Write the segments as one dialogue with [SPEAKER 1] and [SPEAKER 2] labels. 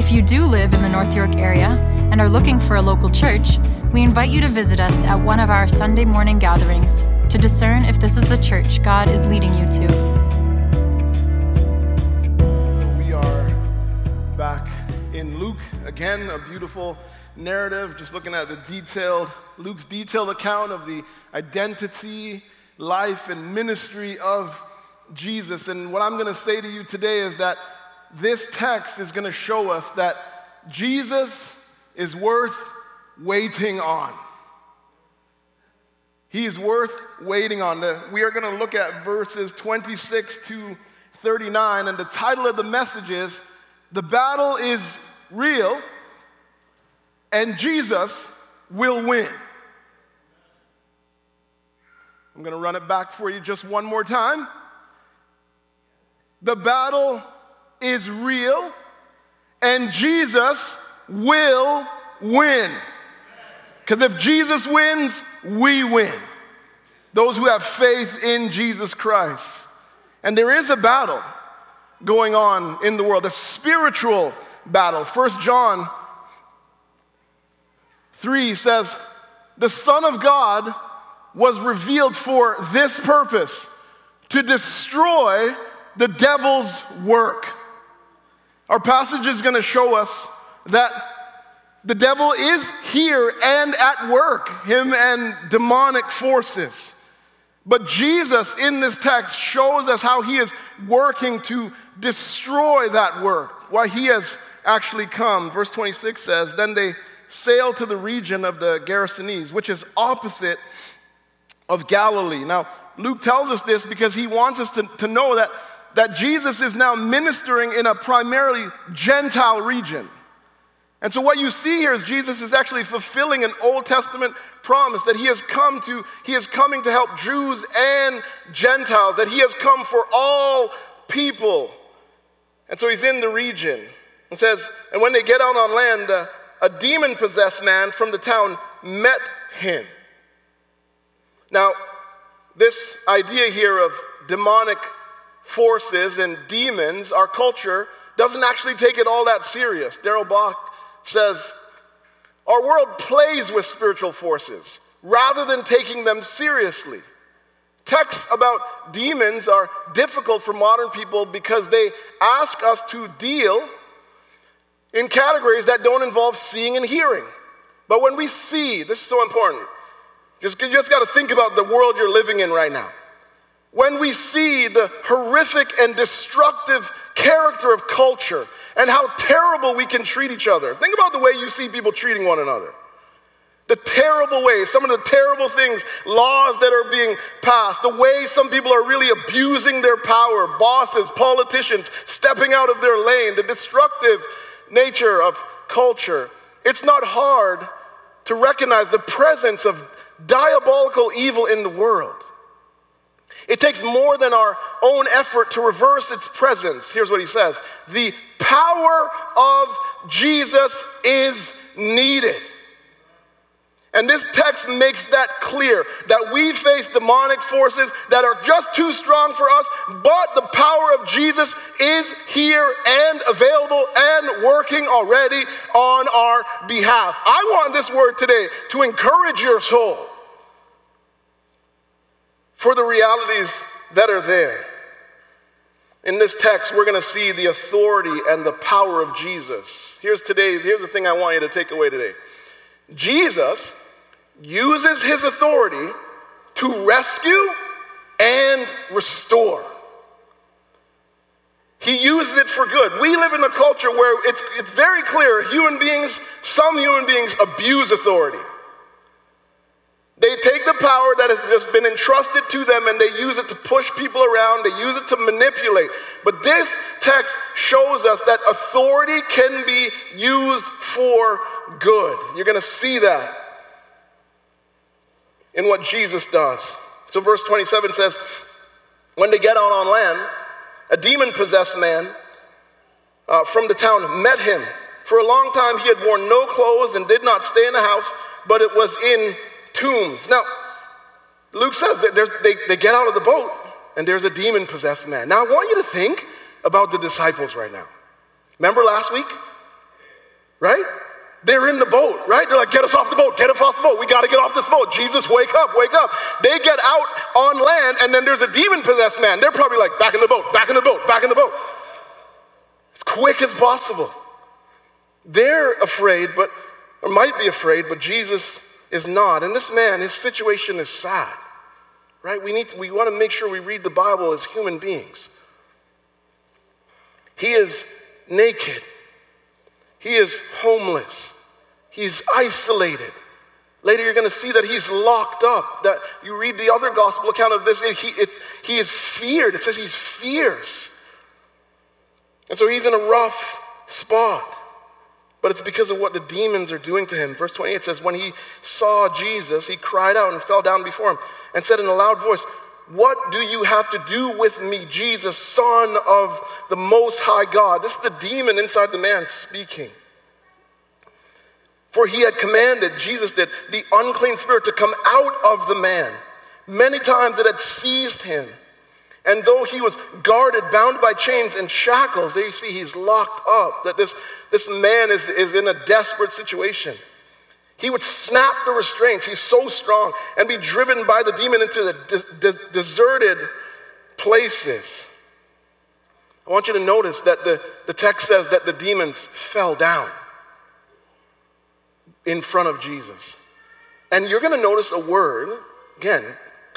[SPEAKER 1] If you do live in the North York area and are looking for a local church, we invite you to visit us at one of our Sunday morning gatherings to discern if this is the church God is leading you to.
[SPEAKER 2] We are back in Luke again, a beautiful narrative, just looking at the detailed, Luke's detailed account of the identity, life, and ministry of Jesus. And what I'm going to say to you today is that this text is going to show us that Jesus is worth waiting on. He is worth waiting on. We are going to look at verses 26 to 39, and the title of the message is The Battle is Real, and Jesus will win. I'm going to run it back for you just one more time. The battle is real, and Jesus will win. Because if Jesus wins, we win. Those who have faith in Jesus Christ. And there is a battle going on in the world, a spiritual battle. First John 3 says, The Son of God was revealed for this purpose to destroy the devil's work. Our passage is going to show us that the devil is here and at work, him and demonic forces. But Jesus in this text shows us how he is working to destroy that work, why he has actually come. Verse 26 says, Then they sailed to the region of the Gerasenes, which is opposite of Galilee. Now, Luke tells us this because he wants us to, to know that that Jesus is now ministering in a primarily Gentile region. And so what you see here is Jesus is actually fulfilling an Old Testament promise that he has come to, he is coming to help Jews and Gentiles, that he has come for all people. And so he's in the region. and says, and when they get out on land, uh, a demon possessed man from the town met him. Now, this idea here of demonic forces and demons, our culture doesn't actually take it all that serious. Darrell Bock says, Our world plays with spiritual forces rather than taking them seriously. Texts about demons are difficult for modern people because they ask us to deal in categories that don't involve seeing and hearing. But when we see, this is so important, just, you just got to think about the world you're living in right now when we see the horrific and destructive character of culture and how terrible we can treat each other. Think about the way you see people treating one another. The terrible ways, some of the terrible things, laws that are being passed, the way some people are really abusing their power, bosses, politicians stepping out of their lane, the destructive nature of culture. It's not hard to recognize the presence of diabolical evil in the world. It takes more than our own effort to reverse its presence. Here's what he says The power of Jesus is needed. And this text makes that clear that we face demonic forces that are just too strong for us, but the power of Jesus is here and available and working already on our behalf. I want this word today to encourage your soul for the realities that are there. In this text, we're going to see the authority and the power of Jesus. Here's today, here's the thing I want you to take away today. Jesus uses his authority to rescue and restore. He uses it for good. We live in a culture where it's, it's very clear human beings, some human beings abuse authority. They take the power that has just been entrusted to them and they use it to push people around, they use it to manipulate. But this text shows us that authority can be used for good. You're going to see that in what Jesus does. So, verse 27 says, When they get out on land, a demon possessed man uh, from the town met him. For a long time he had worn no clothes and did not stay in the house, but it was in tombs. Now, Luke says that they, they get out of the boat and there's a demon possessed man. Now, I want you to think about the disciples right now. Remember last week? Right? They're in the boat, right? They're like, get us off the boat, get us off the boat. We got to get off this boat. Jesus, wake up, wake up. They get out on land, and then there's a demon possessed man. They're probably like, back in the boat, back in the boat, back in the boat. As quick as possible. They're afraid, but, or might be afraid, but Jesus is not. And this man, his situation is sad, right? We, need to, we want to make sure we read the Bible as human beings. He is naked. He is homeless. He's isolated. Later, you're going to see that he's locked up. That you read the other gospel account of this, he, it, he is feared. It says he's fierce. And so he's in a rough spot. But it's because of what the demons are doing to him. Verse 28 says, When he saw Jesus, he cried out and fell down before him and said in a loud voice, What do you have to do with me, Jesus, Son of the Most High God? This is the demon inside the man speaking. For he had commanded, Jesus did, the unclean spirit to come out of the man. Many times it had seized him. And though he was guarded, bound by chains and shackles, there you see he's locked up, that this, this man is, is in a desperate situation. He would snap the restraints, he's so strong, and be driven by the demon into the de- de- deserted places. I want you to notice that the, the text says that the demons fell down in front of Jesus. And you're going to notice a word, again,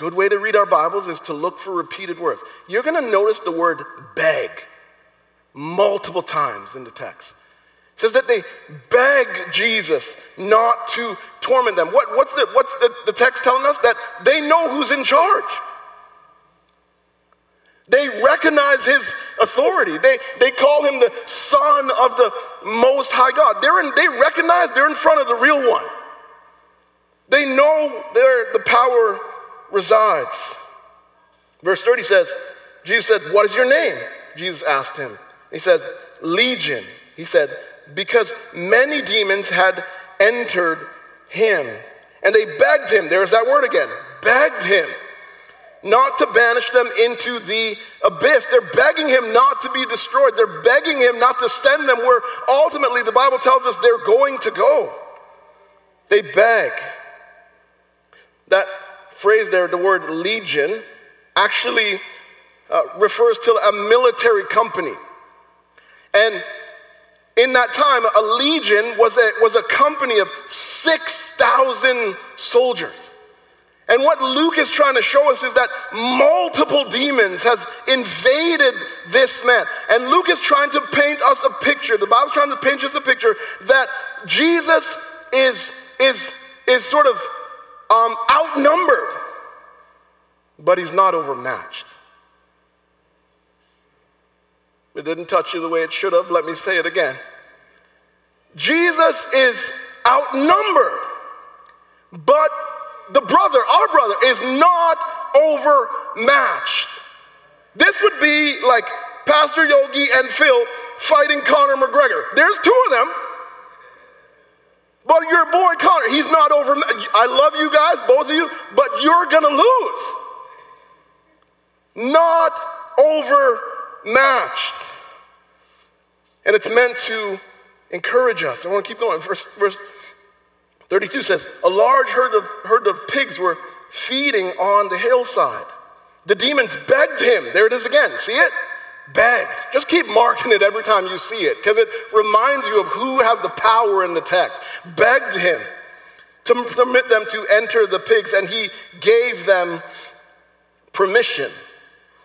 [SPEAKER 2] good way to read our Bibles is to look for repeated words. You're going to notice the word beg multiple times in the text. It says that they beg Jesus not to torment them. What, what's the, what's the, the text telling us? That they know who's in charge. They recognize his authority. They, they call him the Son of the Most High God. They're in, they recognize they're in front of the real one. They know they're the power resides. Verse 30 says, Jesus said, What is your name? Jesus asked him. He said, Legion. He said, Because many demons had entered him. And they begged him, there's that word again, begged him not to banish them into the abyss. They're begging him not to be destroyed. They're begging him not to send them where ultimately the Bible tells us they're going to go. They beg. That phrase there, the word legion, actually uh, refers to a military company. And in that time, a legion was a, was a company of 6,000 soldiers. And what Luke is trying to show us is that multiple demons has invaded this man. And Luke is trying to paint us a picture. The Bible's trying to paint us a picture that Jesus is, is, is sort of um, outnumbered, but he's not overmatched. It didn't touch you the way it should have. Let me say it again. Jesus is outnumbered, but the brother, our brother, is not overmatched. This would be like Pastor Yogi and Phil fighting Conor McGregor. There's two of them. But your boy Conor, he's not over. I love you guys, both of you, but you're gonna lose. Not overmatched. And it's meant to encourage us. I want to keep going. Verse, verse 32 says, A large herd of, herd of pigs were feeding on the hillside. The demons begged him. There it is again. See it? Begged. Just keep marking it every time you see it because it reminds you of who has the power in the text. Begged him to permit them to enter the pigs, and he gave them permission.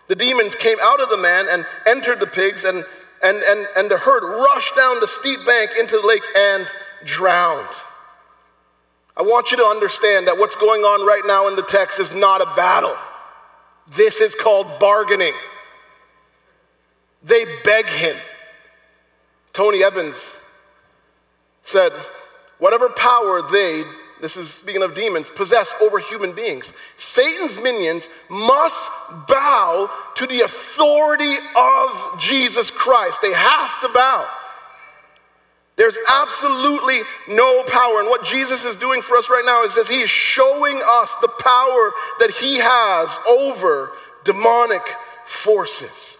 [SPEAKER 2] The demons came out of the man and entered the pigs, and, and, and, and the herd rushed down the steep bank into the lake and drowned. I want you to understand that what's going on right now in the text is not a battle. This is called bargaining. They beg him. Tony Evans said, Whatever power they, this is speaking of demons, possess over human beings, Satan's minions must bow to the authority of Jesus Christ. They have to bow. There's absolutely no power. And what Jesus is doing for us right now is that He is showing us the power that He has over demonic forces,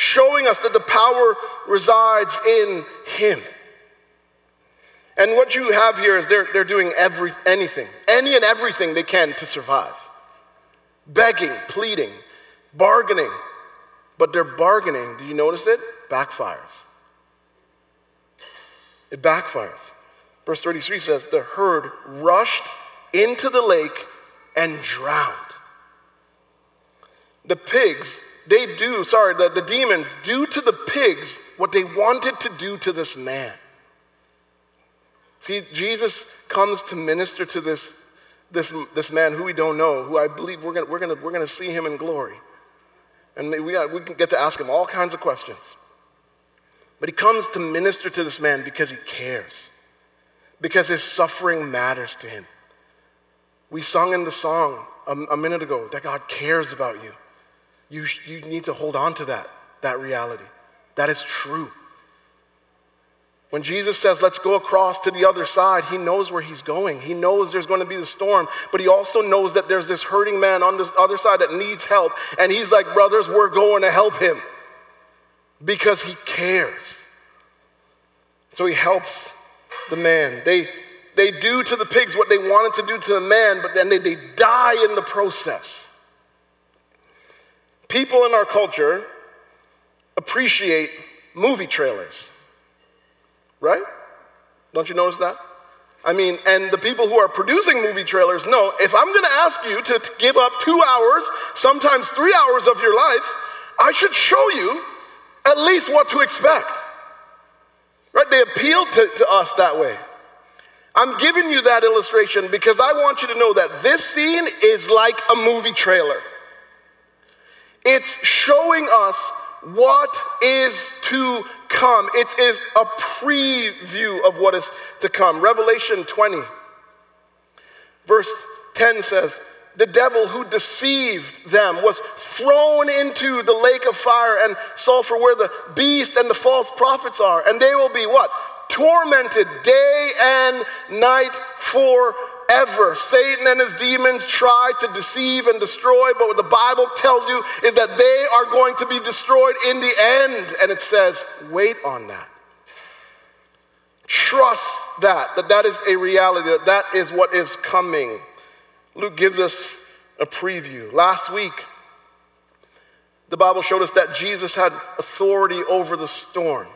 [SPEAKER 2] showing us that the power resides in Him. And what you have here is they're, they're doing every, anything, any and everything they can to survive. Begging, pleading, bargaining. But their bargaining, do you notice it? Backfires. It backfires. Verse 33 says, The herd rushed into the lake and drowned. The pigs, they do, sorry, the, the demons do to the pigs what they wanted to do to this man. See, Jesus comes to minister to this, this, this man who we don't know, who I believe we're going we're gonna, we're gonna see him in glory. And we, got, we can get to ask him all kinds of questions. But he comes to minister to this man because he cares, because his suffering matters to him. We sung in the song a, a minute ago that God cares about you. You, you need to hold on to that, that reality. That is true. When Jesus says, let's go across to the other side, he knows where he's going. He knows there's going to be the storm, but he also knows that there's this hurting man on the other side that needs help. And he's like, brothers, we're going to help him because he cares. So he helps the man. They, they do to the pigs what they wanted to do to the man, but then they, they die in the process. People in our culture appreciate movie trailers, right? Don't you notice that? I mean, and the people who are producing movie trailers know if I'm gonna ask you to give up two hours, sometimes three hours of your life, I should show you at least what to expect. Right? They appeal to, to us that way. I'm giving you that illustration because I want you to know that this scene is like a movie trailer. It's showing us what is to come. It is a preview of what is to come. Revelation 20, verse 10 says, the devil who deceived them was thrown into the lake of fire and sulfur where the beast and the false prophets are. And they will be what? Tormented day and night forever. Satan and his demons try to deceive and destroy, but what the Bible tells you is that they are going to be destroyed in the end. And it says, wait on that. Trust that, that that is a reality, that that is what is coming. Luke gives us a preview. Last week, the Bible showed us that Jesus had authority over the storm.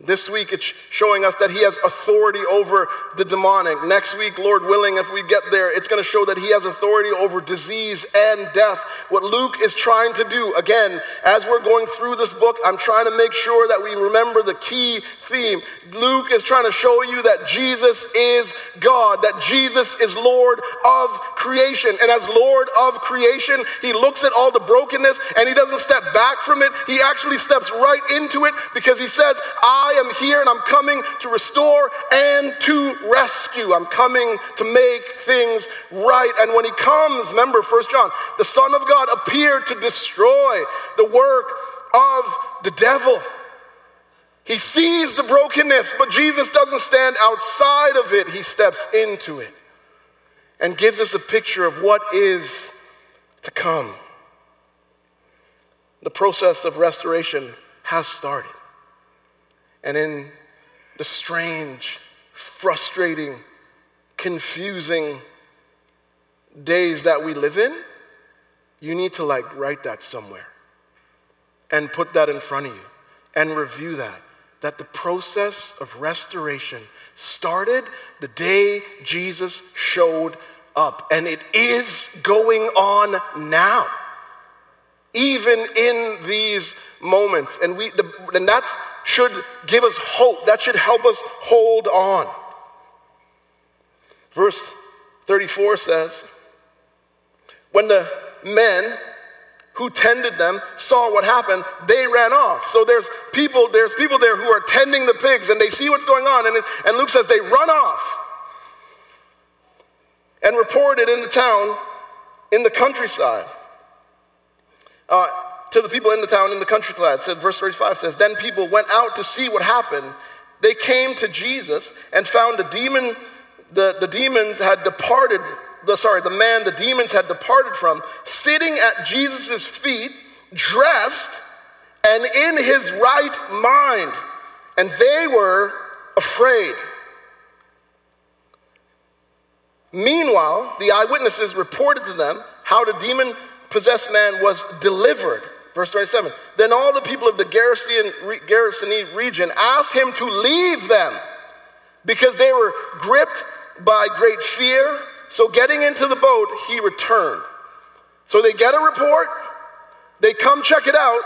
[SPEAKER 2] This week, it's showing us that he has authority over the demonic. Next week, Lord willing, if we get there, it's going to show that he has authority over disease and death. What Luke is trying to do, again, as we're going through this book, I'm trying to make sure that we remember the key theme. Luke is trying to show you that Jesus is God, that Jesus is Lord of creation. And as Lord of creation, he looks at all the brokenness and he doesn't step back from it. He actually steps right into it because he says, I am here and I'm coming to restore and to rescue. I'm coming to make things right. And when he comes, remember, First John, the Son of God appeared to destroy the work of the devil. He sees the brokenness, but Jesus doesn't stand outside of it, he steps into it and gives us a picture of what is to come. The process of restoration has started. And in the strange, frustrating, confusing days that we live in, you need to like write that somewhere and put that in front of you and review that. That the process of restoration started the day Jesus showed up, and it is going on now, even in these moments. And we, the, and that's should give us hope. That should help us hold on. Verse 34 says, When the men who tended them saw what happened, they ran off. So there's people, there's people there who are tending the pigs and they see what's going on, and, and Luke says they run off and reported in the town, in the countryside. Uh, to the people in the town in the countryside, said verse 35 says, Then people went out to see what happened. They came to Jesus and found the demon, the, the demons had departed the sorry, the man the demons had departed from, sitting at Jesus' feet, dressed and in his right mind. And they were afraid. Meanwhile, the eyewitnesses reported to them how the demon possessed man was delivered. Verse 27. Then all the people of the Gerasene region asked him to leave them because they were gripped by great fear so, getting into the boat, he returned. So, they get a report, they come check it out,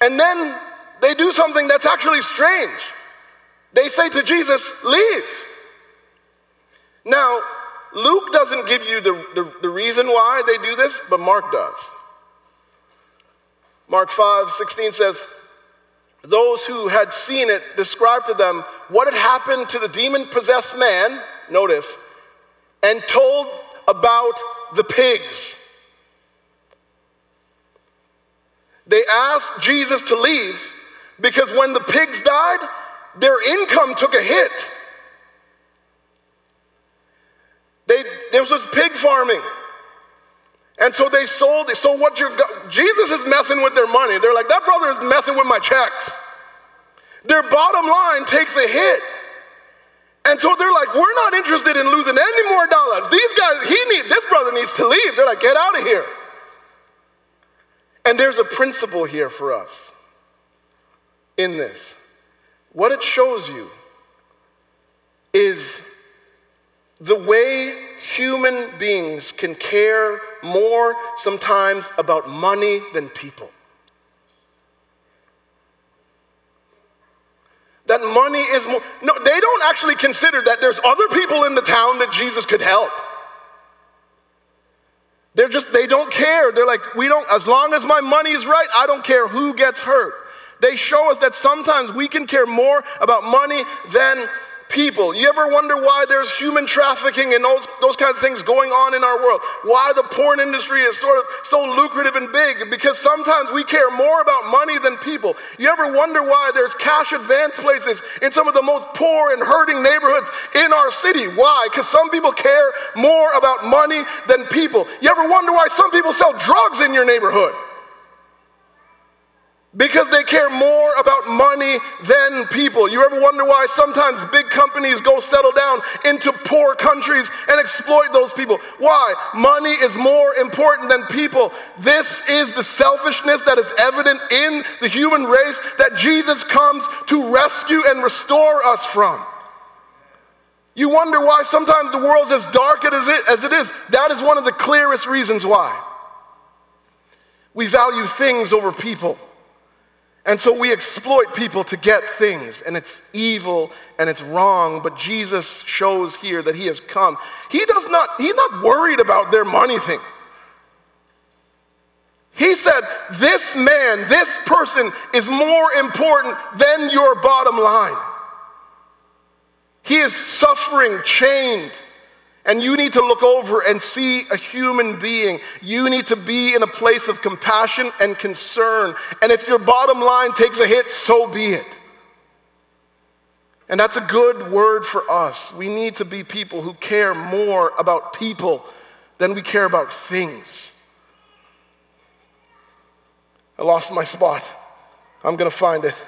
[SPEAKER 2] and then they do something that's actually strange. They say to Jesus, Leave. Now, Luke doesn't give you the, the, the, reason why they do this, but Mark does. Mark 5 16 says, Those who had seen it described to them what had happened to the demon possessed man. Notice, and told about the pigs. They asked Jesus to leave because when the pigs died, their income took a hit. They, there was pig farming. And so they sold it. So what you're, Jesus is messing with their money. They're like, that brother is messing with my checks. Their bottom line takes a hit. And so they're like, we're not interested in losing any more dollars. These guys, he need, this brother needs to leave. They're like, get out of here. And there's a principle here for us in this. What it shows you is the way human beings can care more sometimes about money than people. That money is more. No, they don't actually consider that there's other people in the town that Jesus could help. They're just, they don't care. They're like, we don't, as long as my money is right, I don't care who gets hurt. They show us that sometimes we can care more about money than people. You ever wonder why there's human trafficking and those, those kinds of things going on in our world? Why the porn industry is sort of so lucrative and big? Because sometimes we care more about money than people. You ever wonder why there's cash advance places in some of the most poor and hurting neighborhoods in our city? Why? Because some people care more about money than people. You ever wonder why some people sell drugs in your neighborhood? Because they care more about money than people. You ever wonder why sometimes big companies go settle down into poor countries and exploit those people? Why? Money is more important than people. This is the selfishness that is evident in the human race that Jesus comes to rescue and restore us from. You wonder why sometimes the world's as dark as it, as it is. That is one of the clearest reasons why. We value things over people. And so we exploit people to get things, and it's evil and it's wrong. But Jesus shows here that He has come. He does not, He's not worried about their money thing. He said, This man, this person is more important than your bottom line. He is suffering, chained and you need to look over and see a human being. You need to be in a place of compassion and concern. And if your bottom line takes a hit, so be it. And that's a good word for us. We need to be people who care more about people than we care about things. I lost my spot. I'm going to find it.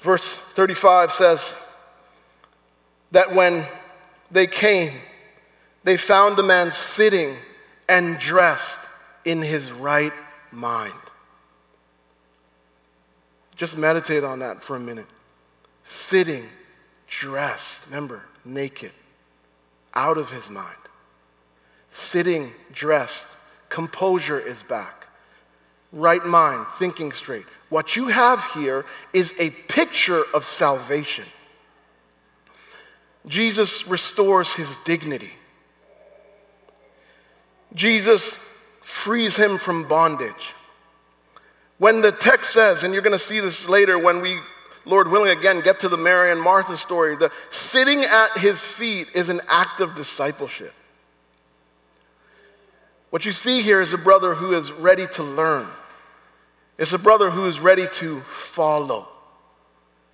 [SPEAKER 2] Verse 35 says that when they came, they found the man sitting and dressed in his right mind. Just meditate on that for a minute. Sitting, dressed, remember, naked, out of his mind. Sitting, dressed, composure is back. Right mind, thinking straight. What you have here is a picture of salvation. Jesus restores his dignity. Jesus frees him from bondage. When the text says, and you're going to see this later when we, Lord willing, again get to the Mary and Martha story, the sitting at his feet is an act of discipleship. What you see here is a brother who is ready to learn. It's a brother who is ready to follow.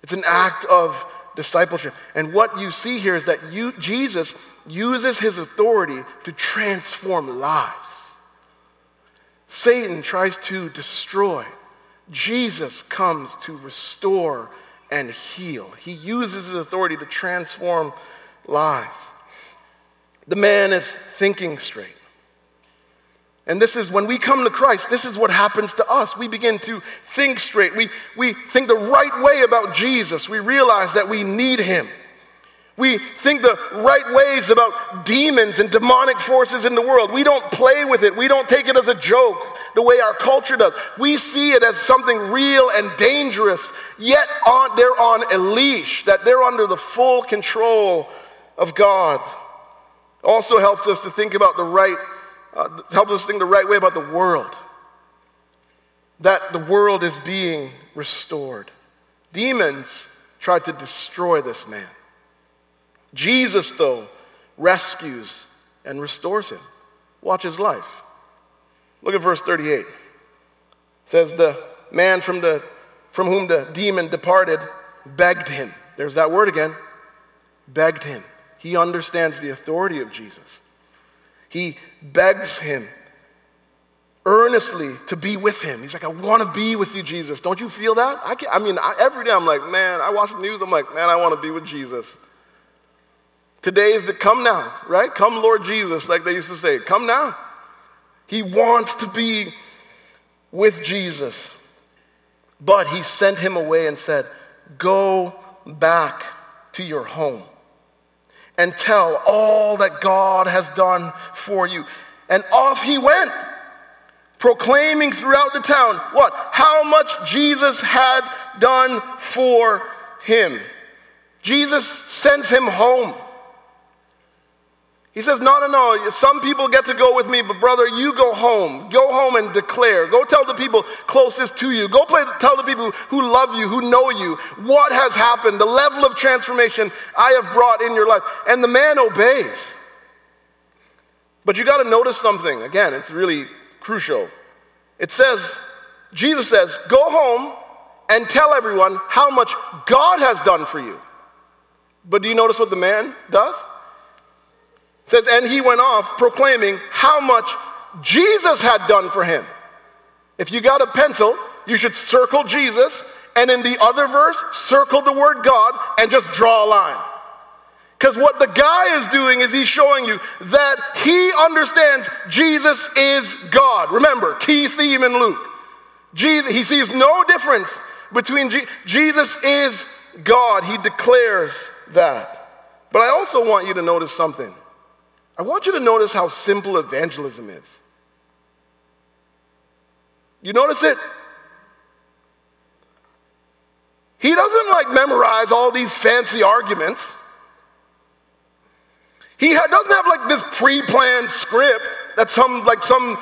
[SPEAKER 2] It's an act of discipleship. And what you see here is that you, Jesus uses his authority to transform lives. Satan tries to destroy. Jesus comes to restore and heal. He uses his authority to transform lives. The man is thinking straight. And this is when we come to Christ, this is what happens to us. We begin to think straight. We, we think the right way about Jesus. We realize that we need him. We think the right ways about demons and demonic forces in the world. We don't play with it. We don't take it as a joke the way our culture does. We see it as something real and dangerous, yet on, they're on a leash, that they're under the full control of God. Also helps us to think about the right uh, helps us think the right way about the world. That the world is being restored. Demons tried to destroy this man. Jesus, though, rescues and restores him. Watch his life. Look at verse 38. It says, The man from, the, from whom the demon departed begged him. There's that word again. Begged him. He understands the authority of Jesus. He begs him earnestly to be with him. He's like, I want to be with you, Jesus. Don't you feel that? I, I mean, I, every day I'm like, man, I watch the news, I'm like, man, I want to be with Jesus. Today is the come now, right? Come, Lord Jesus, like they used to say, come now. He wants to be with Jesus. But he sent him away and said, Go back to your home and tell all that God has done for you. And off he went, proclaiming throughout the town what? How much Jesus had done for him. Jesus sends him home. He says, No, no, no. Some people get to go with me, but brother, you go home. Go home and declare. Go tell the people closest to you. Go play, tell the people who love you, who know you, what has happened, the level of transformation I have brought in your life. And the man obeys. But you got to notice something. Again, it's really crucial. It says, Jesus says, Go home and tell everyone how much God has done for you. But do you notice what the man does? It says, and he went off proclaiming how much Jesus had done for him. If you got a pencil, you should circle Jesus, and in the other verse, circle the word God and just draw a line. Because what the guy is doing is he's showing you that he understands Jesus is God. Remember, key theme in Luke. Jesus, he sees no difference between Je- Jesus is God. He declares that. But I also want you to notice something. I want you to notice how simple evangelism is. You notice it? He doesn't like memorize all these fancy arguments. He doesn't have like this pre-planned script that some like some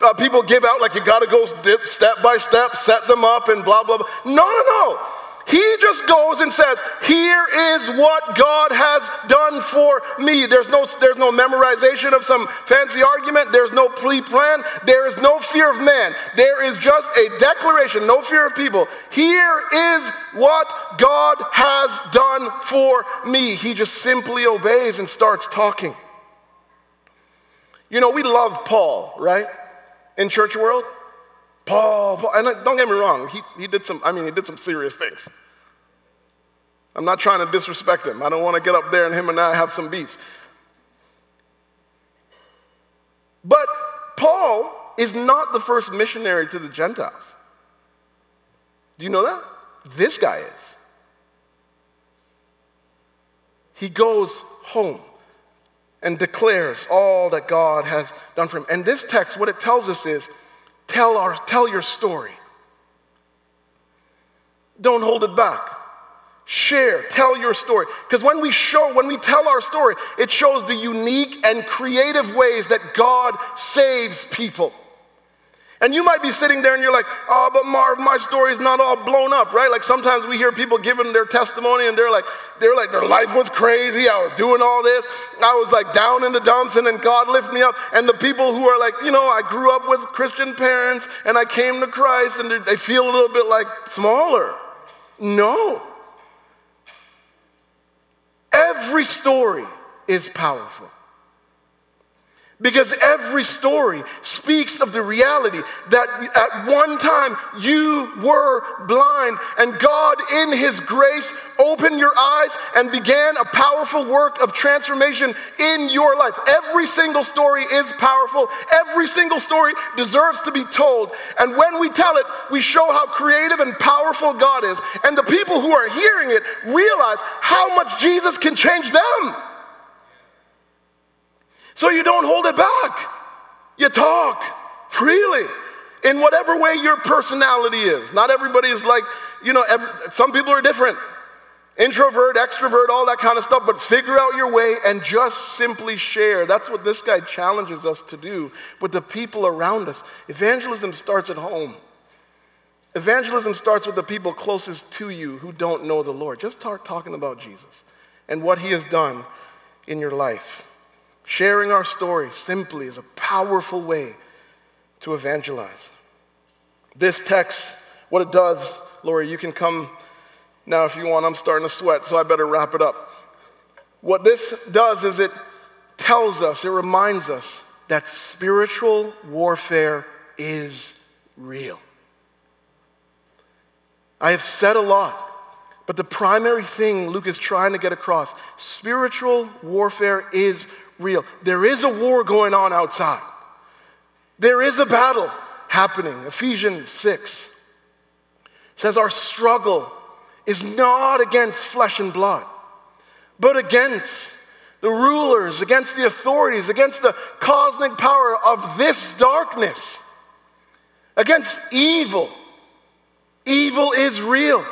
[SPEAKER 2] uh, people give out like you got to go step by step, set them up and blah blah blah. No, no, no. He just goes and says, Here is what God has done for me. There's no, there's no memorization of some fancy argument. There's no pre plan. There is no fear of man. There is just a declaration, no fear of people. Here is what God has done for me. He just simply obeys and starts talking. You know, we love Paul, right? In church world. Paul, Paul, and don't get me wrong, he, he did some, I mean, he did some serious things. I'm not trying to disrespect him. I don't want to get up there and him and I have some beef. But Paul is not the first missionary to the Gentiles. Do you know that? This guy is. He goes home and declares all that God has done for him. And this text, what it tells us is Tell, our, tell your story. Don't hold it back. Share, tell your story. Because when we show, when we tell our story, it shows the unique and creative ways that God saves people. And you might be sitting there and you're like, oh, but Marv, my story is not all blown up, right? Like sometimes we hear people giving their testimony and they're like, they're like, their life was crazy. I was doing all this. I was like down in the dumps and then God lifted me up. And the people who are like, you know, I grew up with Christian parents and I came to Christ and they feel a little bit like smaller. No. Every story is powerful. Because every story speaks of the reality that at one time you were blind, and God, in His grace, opened your eyes and began a powerful work of transformation in your life. Every single story is powerful, every single story deserves to be told. And when we tell it, we show how creative and powerful God is. And the people who are hearing it realize how much Jesus can change them. So you don't hold it back. You talk freely in whatever way your personality is. Not everybody is like, you know, every, some people are different. Introvert, extrovert, all that kind of stuff, but figure out your way and just simply share. That's what this guy challenges us to do with the people around us. Evangelism starts at home. Evangelism starts with the people closest to you who don't know the Lord. Just start talking about Jesus and what he has done in your life. Sharing our story simply is a powerful way to evangelize. This text, what it does, Lori, you can come now if you want. I'm starting to sweat, so I better wrap it up. What this does is it tells us, it reminds us that spiritual warfare is real. I have said a lot, but the primary thing Luke is trying to get across spiritual warfare is real. There is a war going on outside, there is a battle happening. Ephesians 6 says, Our struggle is not against flesh and blood, but against the rulers, against the authorities, against the cosmic power of this darkness, against evil. Evil is real.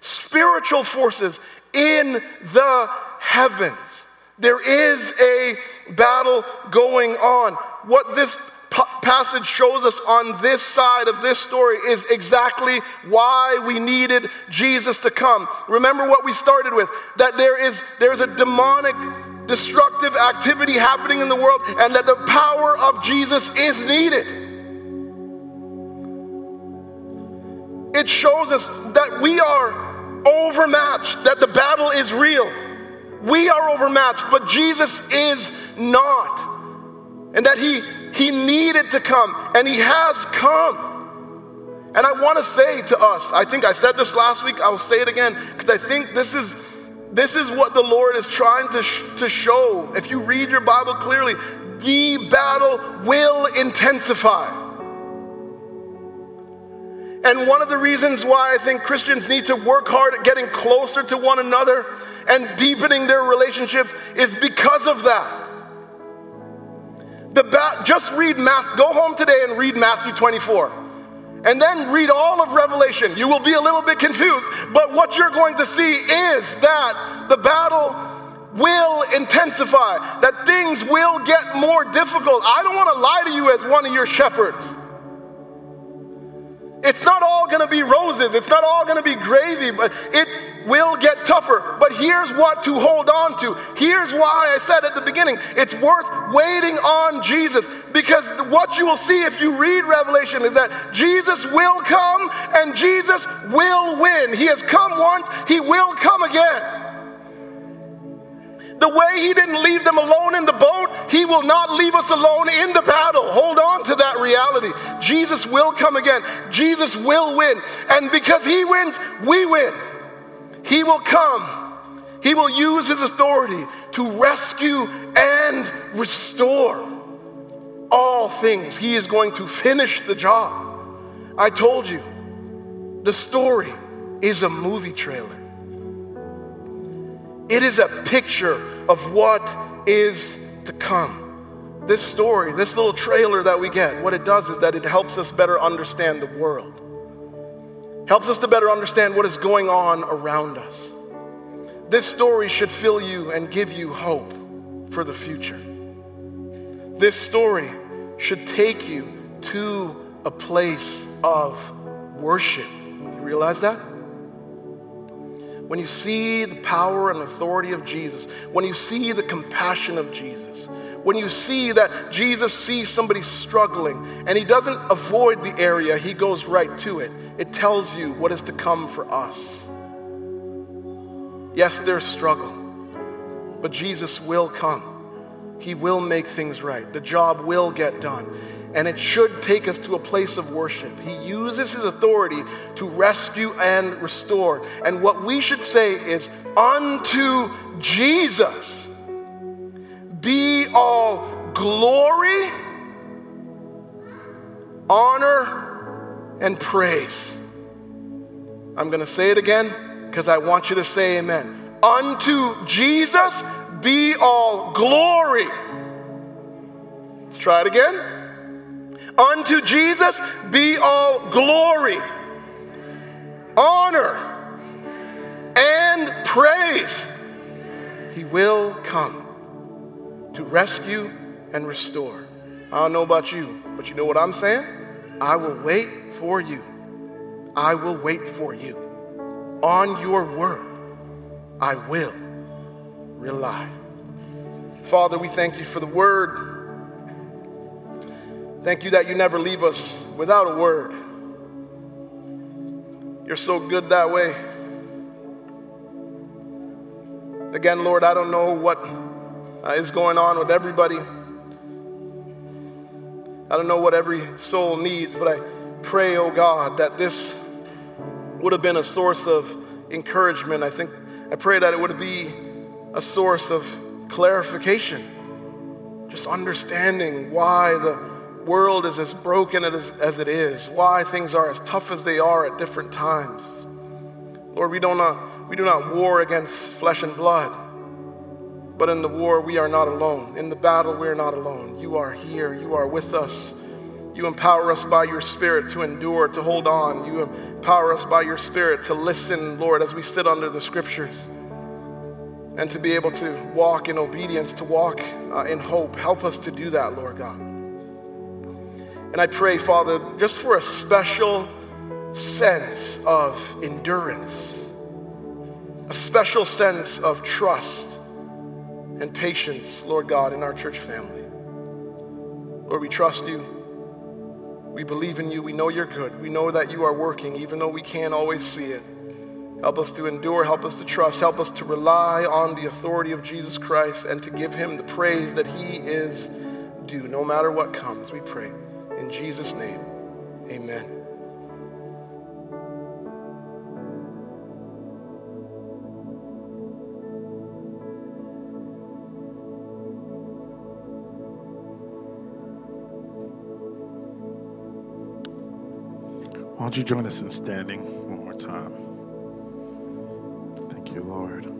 [SPEAKER 2] Spiritual forces in the heavens. There is a battle going on. What this passage shows us on this side of this story is exactly why we needed Jesus to come. Remember what we started with that there is there's a demonic destructive activity happening in the world and that the power of Jesus is needed. It shows us that we are overmatched, that the battle is real. We are overmatched, but Jesus is not. And that he, he needed to come, and he has come. And I want to say to us, I think I said this last week, I will say it again, because I think this is, this is what the Lord is trying to, sh- to show. If you read your Bible clearly, the battle will intensify. And one of the reasons why I think Christians need to work hard at getting closer to one another and deepening their relationships is because of that. Ba- just read math, go home today and read Matthew 24. And then read all of Revelation. You will be a little bit confused, but what you're going to see is that the battle will intensify, that things will get more difficult. I don't want to lie to you as one of your shepherds. It's not all gonna be roses, it's not all gonna be gravy, but it will get tougher. But here's what to hold on to. Here's why I said at the beginning it's worth waiting on Jesus because what you will see if you read Revelation is that Jesus will come and Jesus will win. He has come once, He will come again. The way He didn't leave them alone in the boat, He will not leave us alone in the battle. Hold on to that reality. Jesus will come again, Jesus will win. And because He wins, we win. He will come, He will use His authority to rescue and restore all things. He is going to finish the job. I told you, the story is a movie trailer. It is a picture of what is to come. This story, this little trailer that we get, what it does is that it helps us better understand the world, helps us to better understand what is going on around us. This story should fill you and give you hope for the future. This story should take you to a place of worship. You realize that? When you see the power and authority of Jesus, when you see the compassion of Jesus, when you see that Jesus sees somebody struggling and he doesn't avoid the area, he goes right to it. It tells you what is to come for us. Yes, there's struggle, but Jesus will come. He will make things right. The job will get done. And it should take us to a place of worship. He uses his authority to rescue and restore. And what we should say is, Unto Jesus be all glory, honor, and praise. I'm going to say it again because I want you to say amen. Unto Jesus be all glory. Let's try it again. Unto Jesus be all glory, honor, and praise. He will come to rescue and restore. I don't know about you, but you know what I'm saying? I will wait for you. I will wait for you. On your word, I will rely. Father, we thank you for the word. Thank you that you never leave us without a word. You're so good that way. Again, Lord, I don't know what uh, is going on with everybody. I don't know what every soul needs, but I pray, oh God, that this would have been a source of encouragement. I think I pray that it would be a source of clarification, just understanding why the world is as broken as, as it is, why things are as tough as they are at different times. Lord, we, don't we do not war against flesh and blood. But in the war, we are not alone. In the battle, we are not alone. You are here. You are with us. You empower us by your Spirit to endure, to hold on. You empower us by your Spirit to listen, Lord, as we sit under the scriptures and to be able to walk in obedience, to walk uh, in hope. Help us to do that, Lord God. And I pray, Father, just for a special sense of endurance, a special sense of trust and patience, Lord God, in our church family. Lord, we trust you. We believe in you. We know you're good. We know that you are working, even though we can't always see it. Help us to endure. Help us to trust. Help us to rely on the authority of Jesus Christ and to give him the praise that he is due, no matter what comes, we pray. In Jesus' name, amen.
[SPEAKER 3] Why don't you join us in standing one more time? Thank you, Lord.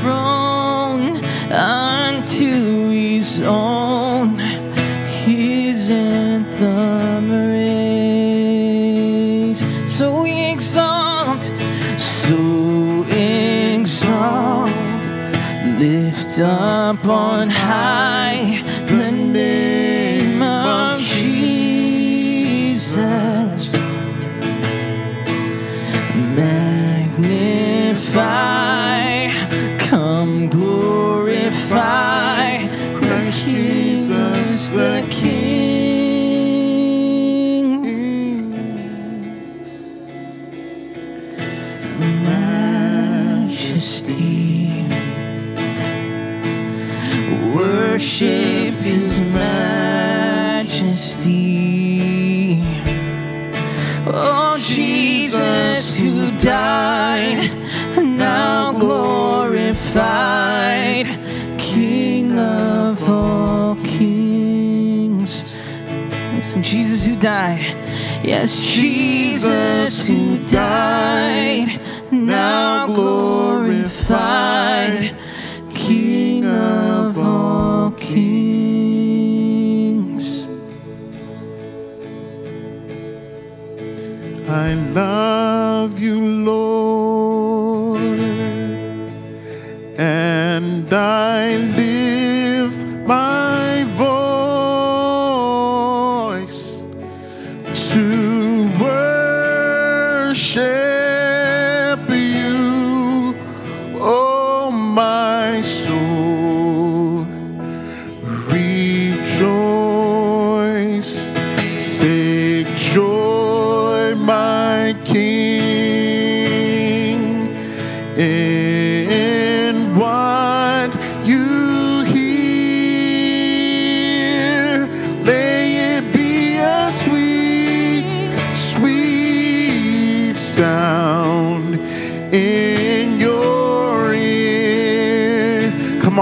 [SPEAKER 4] Throne unto his own. His anthem raise. So we exalt, so exalt, lift up on high died. Yes, Jesus who died, now glorified, King of all kings.
[SPEAKER 3] I love you, Lord, and I.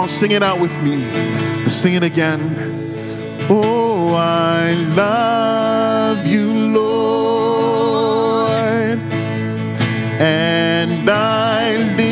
[SPEAKER 3] sing it out with me. Sing it again. Oh, I love you, Lord, and I
[SPEAKER 1] live.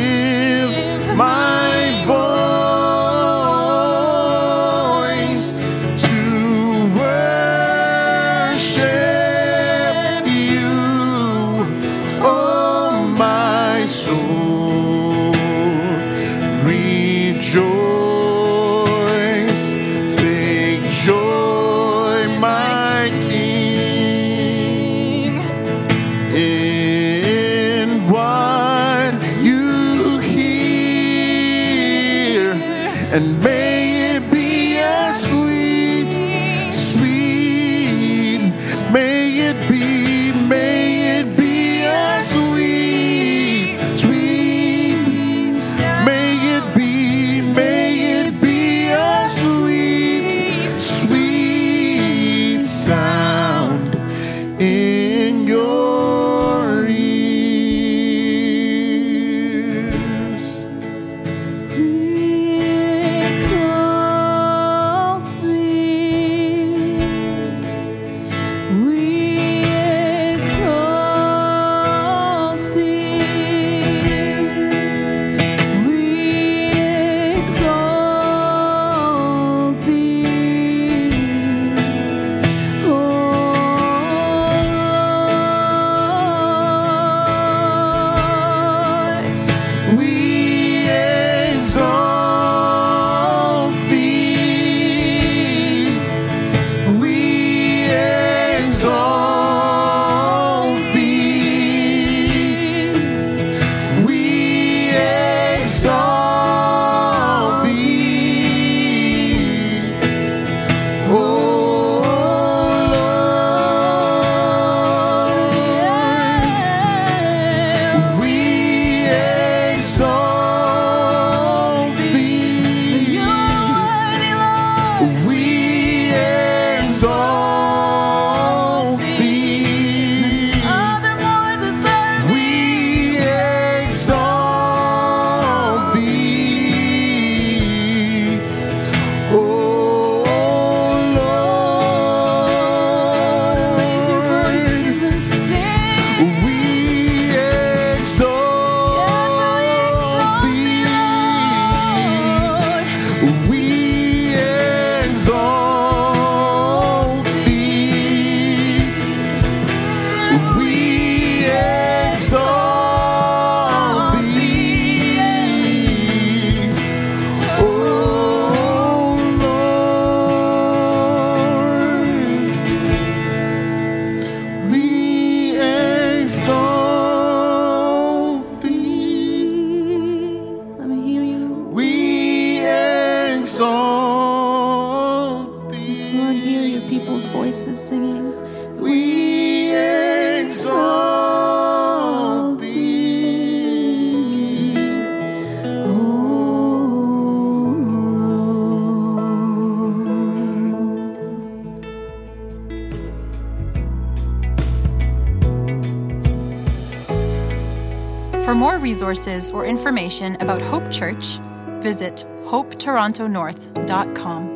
[SPEAKER 1] Resources or information about Hope Church, visit hopetorontonorth.com.